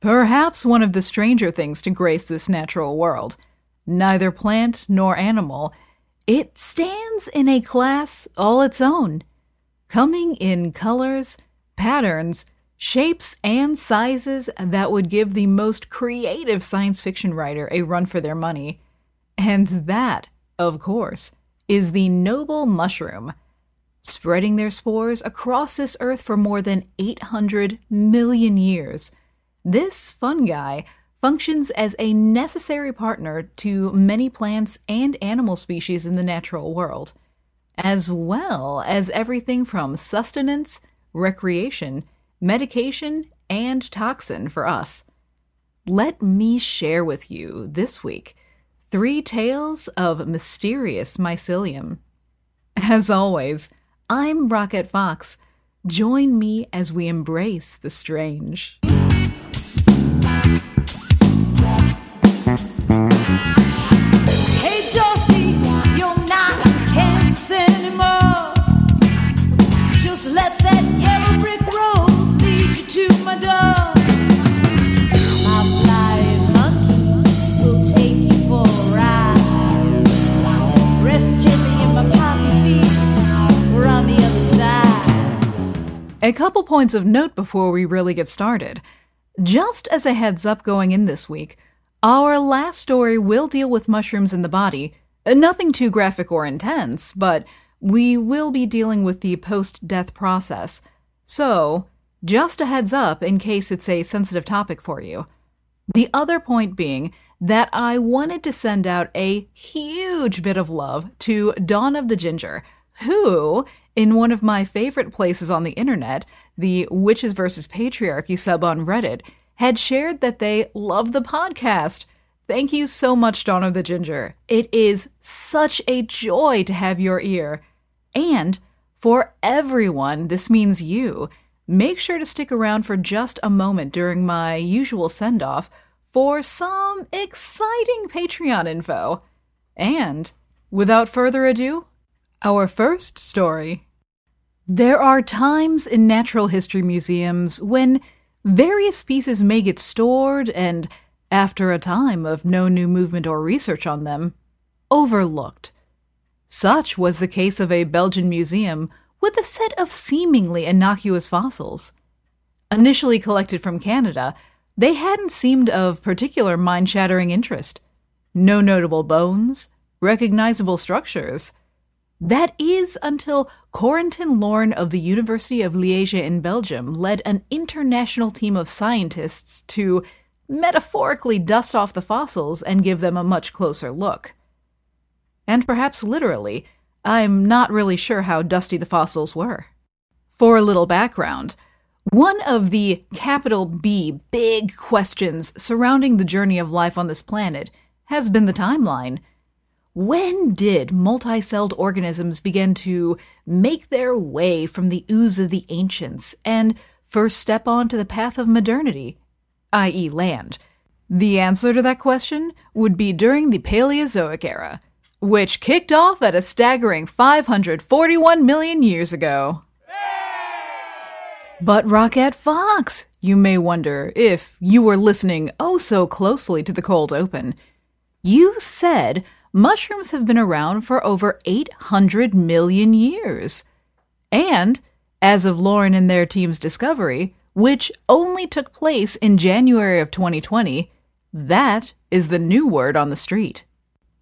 Perhaps one of the stranger things to grace this natural world. Neither plant nor animal, it stands in a class all its own, coming in colors, patterns, shapes, and sizes that would give the most creative science fiction writer a run for their money. And that, of course, is the noble mushroom, spreading their spores across this earth for more than 800 million years. This fungi functions as a necessary partner to many plants and animal species in the natural world, as well as everything from sustenance, recreation, medication, and toxin for us. Let me share with you this week three tales of mysterious mycelium. As always, I'm Rocket Fox. Join me as we embrace the strange. A couple points of note before we really get started. Just as a heads up going in this week, our last story will deal with mushrooms in the body. Uh, Nothing too graphic or intense, but we will be dealing with the post death process. So, just a heads up in case it's a sensitive topic for you. The other point being that I wanted to send out a huge bit of love to Dawn of the Ginger, who, in one of my favorite places on the internet, the Witches vs. Patriarchy sub on Reddit, had shared that they love the podcast. Thank you so much, Dawn of the Ginger. It is such a joy to have your ear. And for everyone, this means you. Make sure to stick around for just a moment during my usual send off for some exciting Patreon info. And without further ado, our first story. There are times in natural history museums when various pieces may get stored and, after a time of no new movement or research on them, overlooked. Such was the case of a Belgian museum with a set of seemingly innocuous fossils. Initially collected from Canada, they hadn't seemed of particular mind shattering interest. No notable bones, recognizable structures. That is until Corentin Loron of the University of Liège in Belgium led an international team of scientists to metaphorically dust off the fossils and give them a much closer look. And perhaps literally, I'm not really sure how dusty the fossils were. For a little background, one of the capital B big questions surrounding the journey of life on this planet has been the timeline. When did multicelled organisms begin to make their way from the ooze of the ancients and first step onto the path of modernity, i.e., land? The answer to that question would be during the Paleozoic era, which kicked off at a staggering 541 million years ago. But Rocket Fox, you may wonder if you were listening oh so closely to the cold open. You said mushrooms have been around for over 800 million years. And, as of Loron and their team's discovery, which only took place in January of 2020, that is the new word on the street.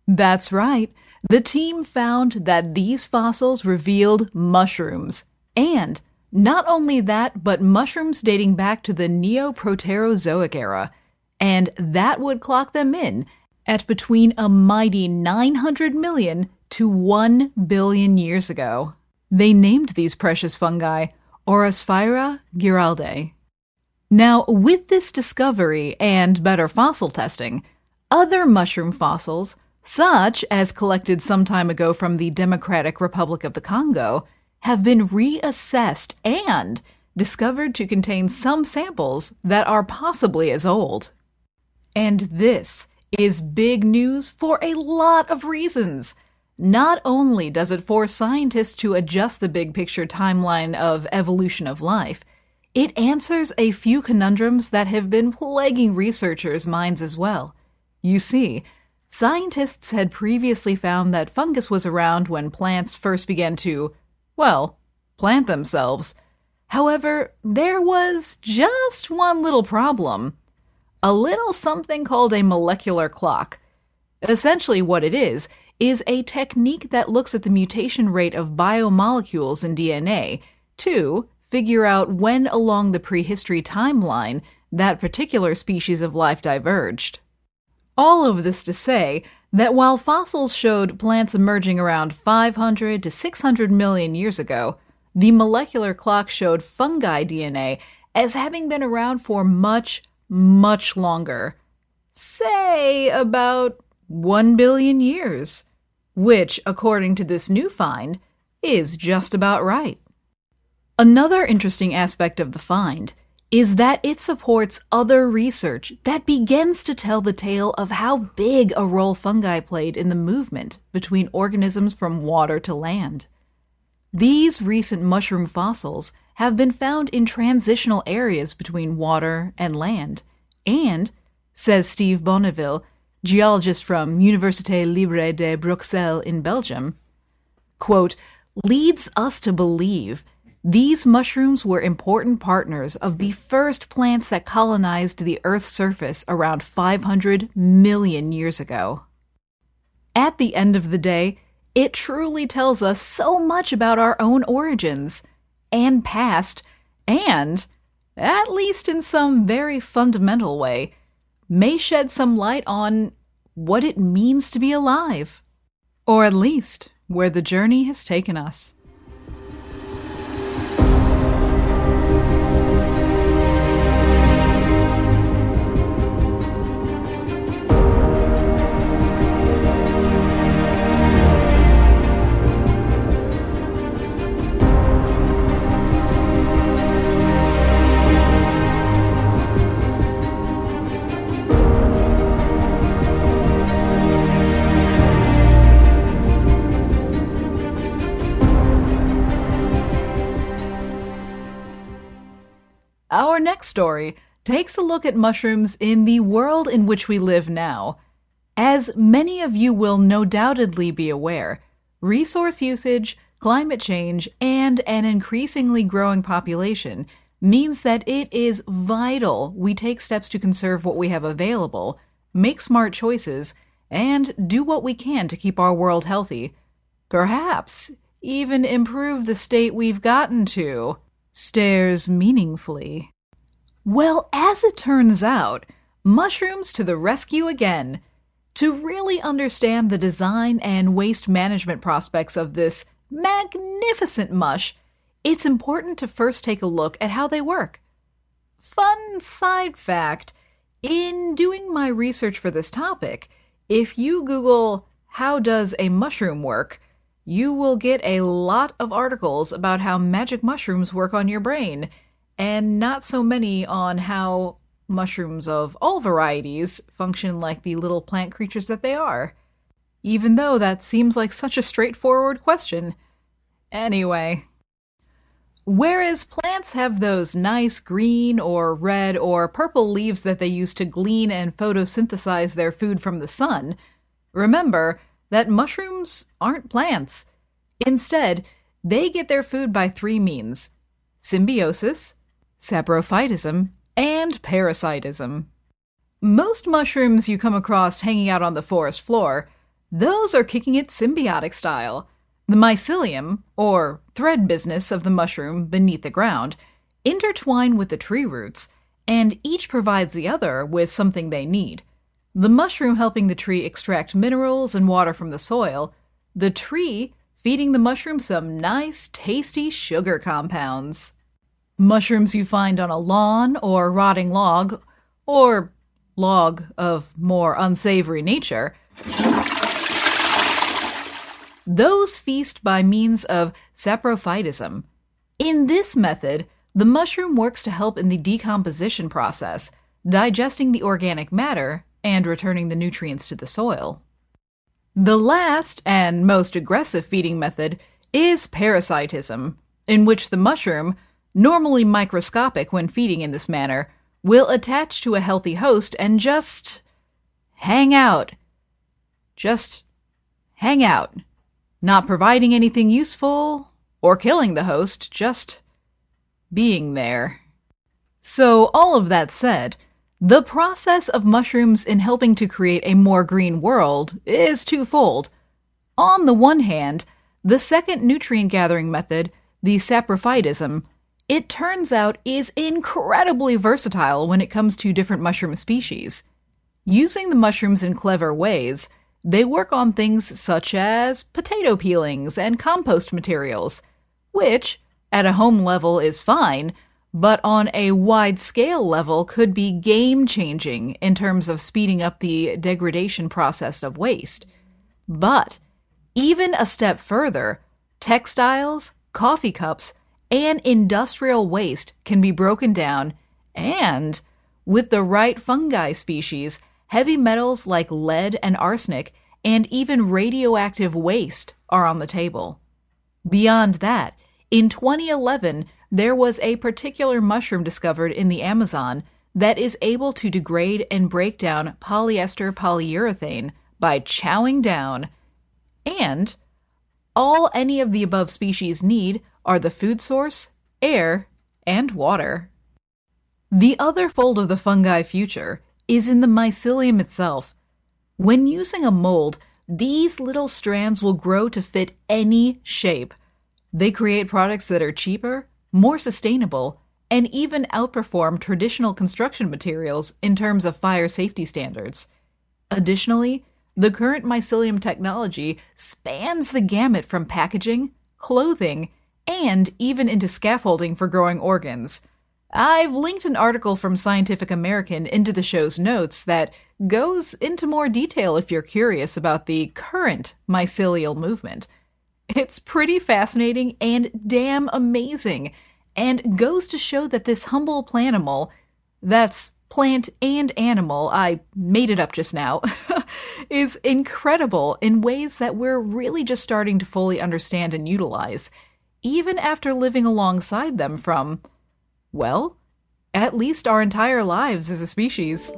That's right. The team found that these fossils revealed mushrooms. And not only that, but mushrooms dating back to the Neoproterozoic era. And that would clock them in at between a mighty 900 million to 1 billion years ago. They named these precious fungi Ourasphaira giraldae. Now, with this discovery and better fossil testing, other mushroom fossils, such as collected some time ago from the Democratic Republic of the Congo, have been reassessed and discovered to contain some samples that are possibly as old. And this is big news for a lot of reasons. Not only does it force scientists to adjust the big picture timeline of evolution of life, it answers a few conundrums that have been plaguing researchers' minds as well. You see, scientists had previously found that fungus was around when plants first began to, well, plant themselves. However, there was just one little problem a little something called a molecular clock. Essentially, what it is, is a technique that looks at the mutation rate of biomolecules in DNA to figure out when along the prehistory timeline that particular species of life diverged. All of this to say that while fossils showed plants emerging around 500 to 600 million years ago, the molecular clock showed fungi DNA as having been around for much, much longer. Say about 1 billion years, which, according to this new find, is just about right. Another interesting aspect of the find is that it supports other research that begins to tell the tale of how big a role fungi played in the movement between organisms from water to land. These recent mushroom fossils have been found in transitional areas between water and land, and, says Steeve Bonneville, geologist from Université Libre de Bruxelles in Belgium, quote, leads us to believe these mushrooms were important partners of the first plants that colonized the Earth's surface around 500 million years ago. At the end of the day, it truly tells us so much about our own origins and past, and, at least in some very fundamental way, may shed some light on what it means to be alive. Or at least where the journey has taken us. Story takes a look at mushrooms in the world in which we live now. As many of you will no doubtedly be aware, resource usage, climate change, and an increasingly growing population means that it is vital we take steps to conserve what we have available, make smart choices, and do what we can to keep our world healthy. Perhaps even improve the state we've gotten to stares meaningfully. Well, as it turns out, mushrooms to the rescue again. To really understand the design and waste management prospects of this magnificent mush, it's important to first take a look at how they work. Fun side fact in doing my research for this topic, if you Google, How does a mushroom work? you will get a lot of articles about how magic mushrooms work on your brain, and not so many on how mushrooms of all varieties function like the little plant creatures that they are. Even though that seems like such a straightforward question. Anyway. Whereas plants have those nice green or red or purple leaves that they use to glean and photosynthesize their food from the sun, remember, that mushrooms aren't plants. Instead, they get their food by three means symbiosis, saprophytism, and parasitism. Most mushrooms you come across hanging out on the forest floor, those are kicking it symbiotic style. The mycelium, or thread business of the mushroom beneath the ground, intertwine with the tree roots, and each provides the other with something they need the mushroom helping the tree extract minerals and water from the soil, the tree feeding the mushroom some nice, tasty sugar compounds. Mushrooms you find on a lawn or rotting log, or log of more unsavory nature, those feast by means of saprophytism. In this method, the mushroom works to help in the decomposition process, digesting the organic matter and returning the nutrients to the soil. The last and most aggressive feeding method is parasitism, in which the mushroom, normally microscopic when feeding in this manner, will attach to a healthy host and just hang out. Just hang out. Not providing anything useful or killing the host, just being there. So, all of that said, the process of mushrooms in helping to create a more green world is twofold. On the one hand, the second nutrient gathering method, the saprophytism, it turns out is incredibly versatile when it comes to different mushroom species. Using the mushrooms in clever ways, they work on things such as potato peelings and compost materials, which, at a home level, is fine, but on a wide scale level could be game changing in terms of speeding up the degradation process of waste. But even a step further, textiles, coffee cups, and industrial waste can be broken down, and with the right fungi species, heavy metals like lead and arsenic, and even radioactive waste are on the table. Beyond that, in 2011, there was a particular mushroom discovered in the Amazon that is able to degrade and break down polyester polyurethane by chowing down, and all any of the above species need are the food source, air, and water. The other fold of the fungi future is in the mycelium itself. When using a mold, these little strands will grow to fit any shape. They create products that are cheaper, more sustainable, and even outperform traditional construction materials in terms of fire safety standards. Additionally, the current mycelium technology spans the gamut from packaging, clothing, and even into scaffolding for growing organs. I've linked an article from Scientific American into the show's notes that goes into more detail if you're curious about the current mycelial movement. It's pretty fascinating and damn amazing, and goes to show that this humble planimal, that's plant and animal, I made it up just now, is incredible in ways that we're really just starting to fully understand and utilize even after living alongside them from, well, at least our entire lives as a species.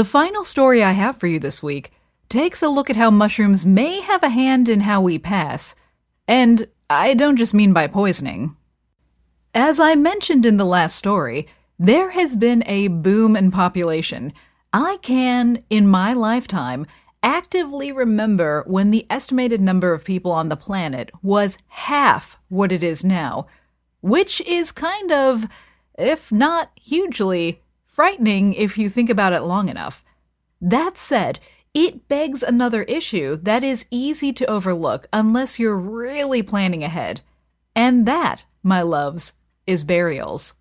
The final story I have for you this week takes a look at how mushrooms may have a hand in how we pass. And I don't just mean by poisoning. As I mentioned in the last story, there has been a boom in population. I can, in my lifetime, actively remember when the estimated number of people on the planet was half what it is now, which is kind of, if not hugely, frightening if you think about it long enough. That said, it begs another issue that is easy to overlook unless you're really planning ahead. And that, my loves, is burials.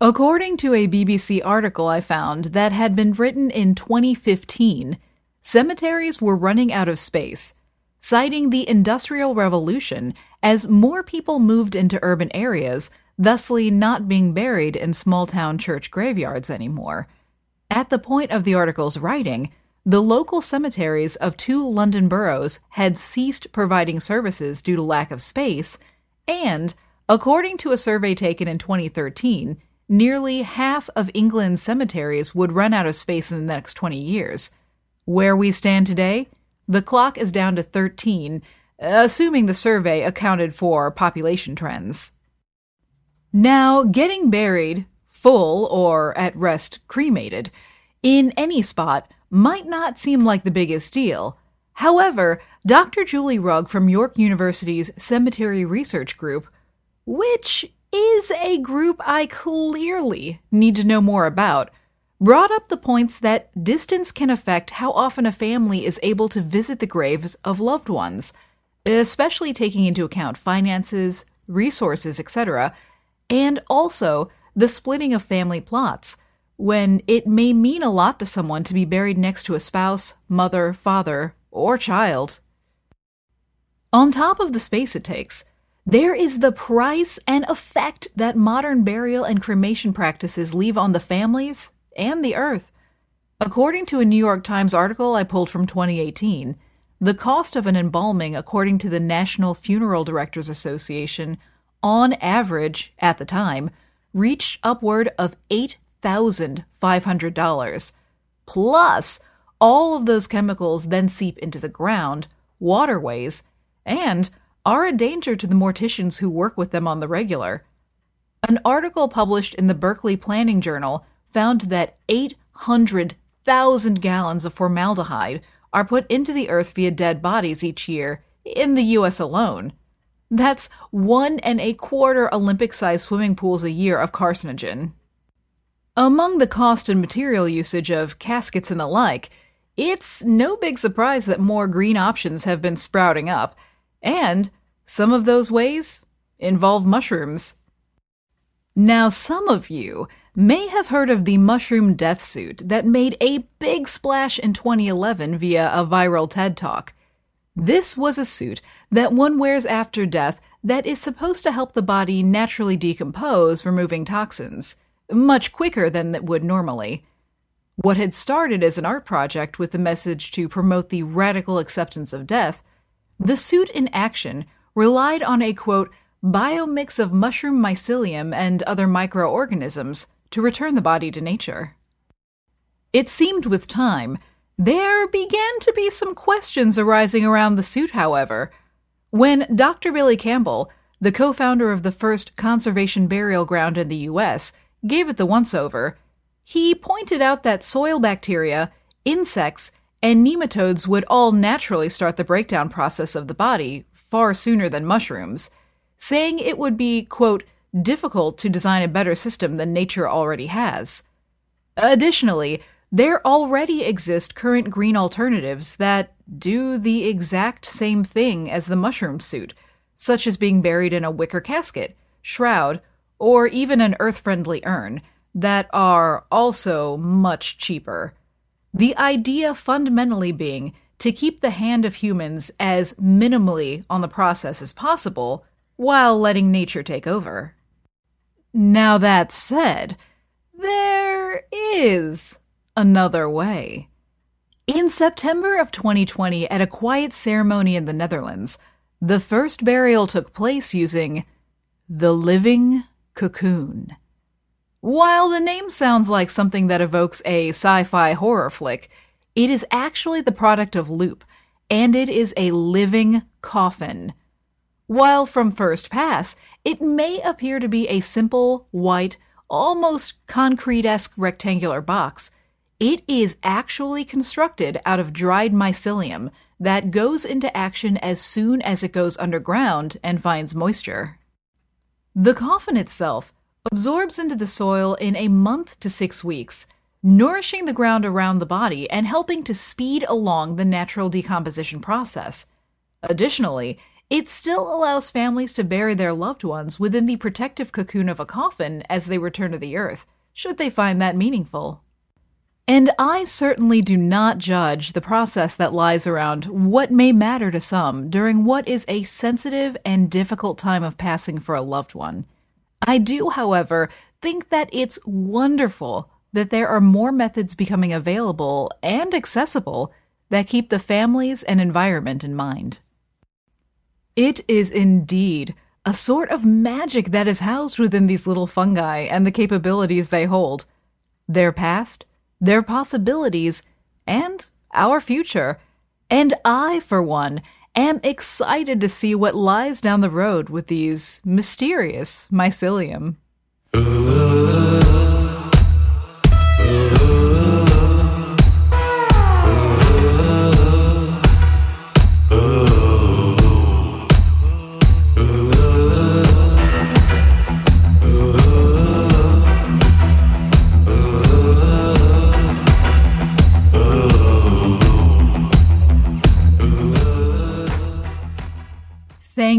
According to a BBC article I found that had been written in 2015, cemeteries were running out of space, citing the Industrial Revolution as more people moved into urban areas thusly not being buried in small town church graveyards anymore. At the point of the article's writing, the local cemeteries of two London boroughs had ceased providing services due to lack of space, and, according to a survey taken in 2013, nearly half of England's cemeteries would run out of space in the next 20 years. Where we stand today, the clock is down to 13, assuming the survey accounted for population trends. Now, getting buried, full or at rest cremated, in any spot might not seem like the biggest deal. However, Dr. Julie Rugg from York University's Cemetery Research Group, which is a group I clearly need to know more about, brought up the points that distance can affect how often a family is able to visit the graves of loved ones, especially taking into account finances, resources, etc., and also the splitting of family plots, when it may mean a lot to someone to be buried next to a spouse, mother, father, or child. On top of the space it takes, there is the price and effect that modern burial and cremation practices leave on the families and the earth. According to a New York Times article I pulled from 2018, the cost of an embalming, according to the National Funeral Directors Association, on average, at the time, reached upward of $8,500. Plus, all of those chemicals then seep into the ground, waterways, and are a danger to the morticians who work with them on the regular. An article published in the Berkeley Planning Journal found that 800,000 gallons of formaldehyde are put into the earth via dead bodies each year in the US alone. That's one and a quarter Olympic sized swimming pools a year of carcinogen. Among the cost and material usage of caskets and the like, it's no big surprise that more green options have been sprouting up, and some of those ways involve mushrooms. Now, some of you may have heard of the mushroom death suit that made a big splash in 2011 via a viral TED Talk. This was a suit that one wears after death that is supposed to help the body naturally decompose, removing toxins, much quicker than it would normally. What had started as an art project with the message to promote the radical acceptance of death, the suit in action relied on a quote, biomix of mushroom mycelium and other microorganisms to return the body to nature. It seemed with time, there began to be some questions arising around the suit, however. When Dr. Billy Campbell, the co founder of the first conservation burial ground in the US, gave it the once over, he pointed out that soil bacteria, insects, and nematodes would all naturally start the breakdown process of the body far sooner than mushrooms, saying it would be, quote, difficult to design a better system than nature already has. Additionally, there already exist current green alternatives that do the exact same thing as the mushroom suit, such as being buried in a wicker casket, shroud, or even an earth friendly urn, that are also much cheaper. The idea fundamentally being to keep the hand of humans as minimally on the process as possible while letting nature take over. Now, that said, there is another way. In September of 2020, at a quiet ceremony in the Netherlands, the first burial took place using the living cocoon. While the name sounds like something that evokes a sci fi horror flick, it is actually the product of Loop, and it is a living coffin. While from first pass, it may appear to be a simple, white, almost concrete esque rectangular box, it is actually constructed out of dried mycelium that goes into action as soon as it goes underground and finds moisture. The coffin itself absorbs into the soil in a month to six weeks, nourishing the ground around the body and helping to speed along the natural decomposition process. Additionally, it still allows families to bury their loved ones within the protective cocoon of a coffin as they return to the earth, should they find that meaningful. And I certainly do not judge the process that lies around what may matter to some during what is a sensitive and difficult time of passing for a loved one. I do, however, think that it's wonderful that there are more methods becoming available and accessible that keep the families and environment in mind. It is indeed a sort of magic that is housed within these little fungi and the capabilities they hold. Their past, their possibilities, and our future. And I, for one, am excited to see what lies down the road with these mysterious mycelium.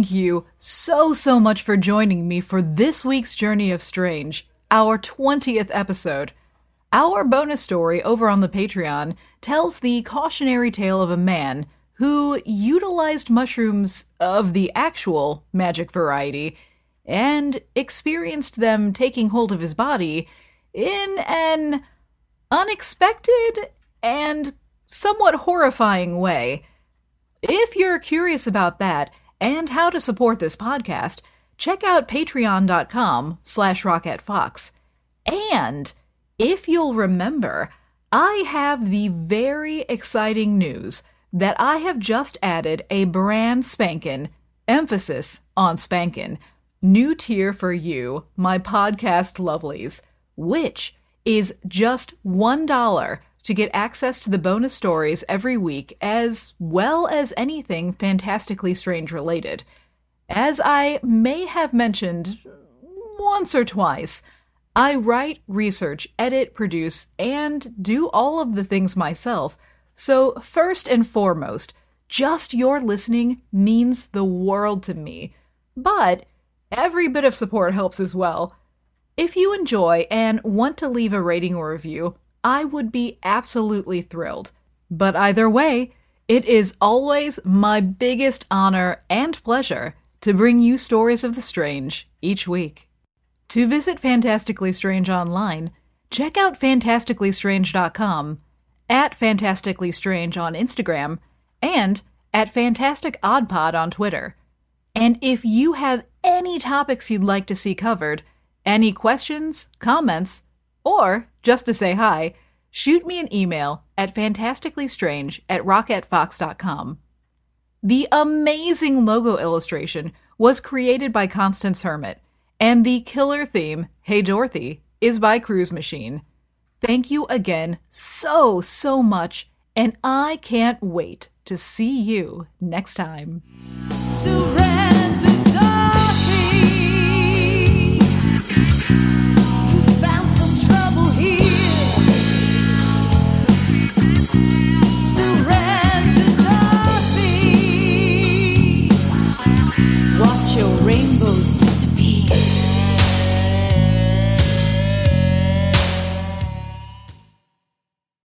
Thank you so, so much for joining me for this week's Journey of Strange. our 20th episode. Our bonus story over on the Patreon tells the cautionary tale of a man who utilized mushrooms of the actual magic variety and experienced them taking hold of his body in an unexpected and somewhat horrifying way. If you're curious about that and how to support this podcast, check out patreon.com slash rocketfox. And if you'll remember, I have the very exciting news that I have just added a brand spankin' emphasis on spankin' new tier for you, my podcast lovelies, which is just $1 to get access to the bonus stories every week, as well as anything fantastically strange related. As I may have mentioned once or twice, I write, research, edit, produce, and do all of the things myself. So, first and foremost, just your listening means the world to me. But every bit of support helps as well. If you enjoy and want to leave a rating or review, I would be absolutely thrilled. But either way, it is always my biggest honor and pleasure to bring you stories of the strange each week. To visit Fantastically Strange online, check out fantasticallystrange.com, at Fantastically Strange on Instagram, and at Fantastic Odd Pod on Twitter. And if you have any topics you'd like to see covered, any questions, comments, or just to say hi, shoot me an email at fantasticallystrange at rocketfox.com. The amazing logo illustration was created by Constance Hermit, and the killer theme, Hey Dorothy, is by Cruise Machine. Thank you again so, so much, and I can't wait to see you next time.